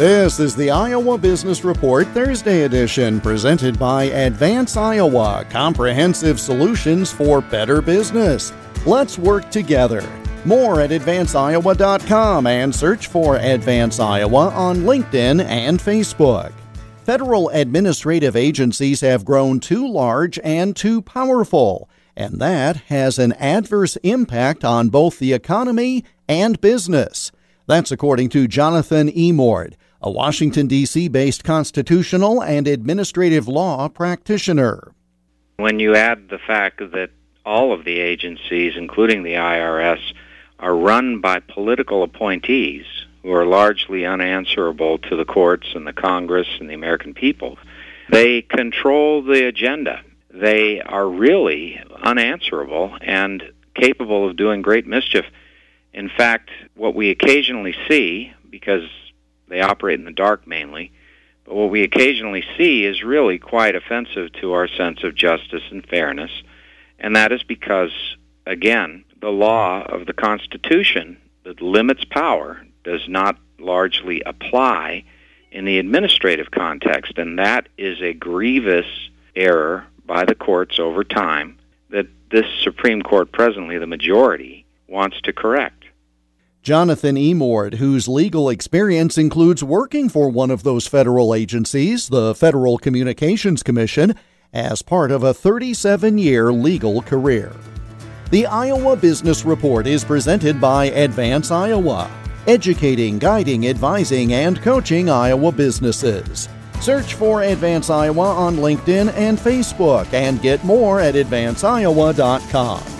This is the Iowa Business Report Thursday edition presented by Advance Iowa Comprehensive Solutions for Better Business. Let's work together. More at advanceiowa.com and search for Advance Iowa on LinkedIn and Facebook. Federal administrative agencies have grown too large and too powerful, and that has an adverse impact on both the economy and business. That's according to Jonathan Emord a Washington, D.C. based constitutional and administrative law practitioner. When you add the fact that all of the agencies, including the IRS, are run by political appointees who are largely unanswerable to the courts and the Congress and the American people, they control the agenda. They are really unanswerable and capable of doing great mischief. In fact, what we occasionally see, because they operate in the dark mainly. But what we occasionally see is really quite offensive to our sense of justice and fairness. And that is because, again, the law of the Constitution that limits power does not largely apply in the administrative context. And that is a grievous error by the courts over time that this Supreme Court presently, the majority, wants to correct. Jonathan Emord, whose legal experience includes working for one of those federal agencies, the Federal Communications Commission, as part of a 37 year legal career. The Iowa Business Report is presented by Advance Iowa, educating, guiding, advising, and coaching Iowa businesses. Search for Advance Iowa on LinkedIn and Facebook and get more at advanceiowa.com.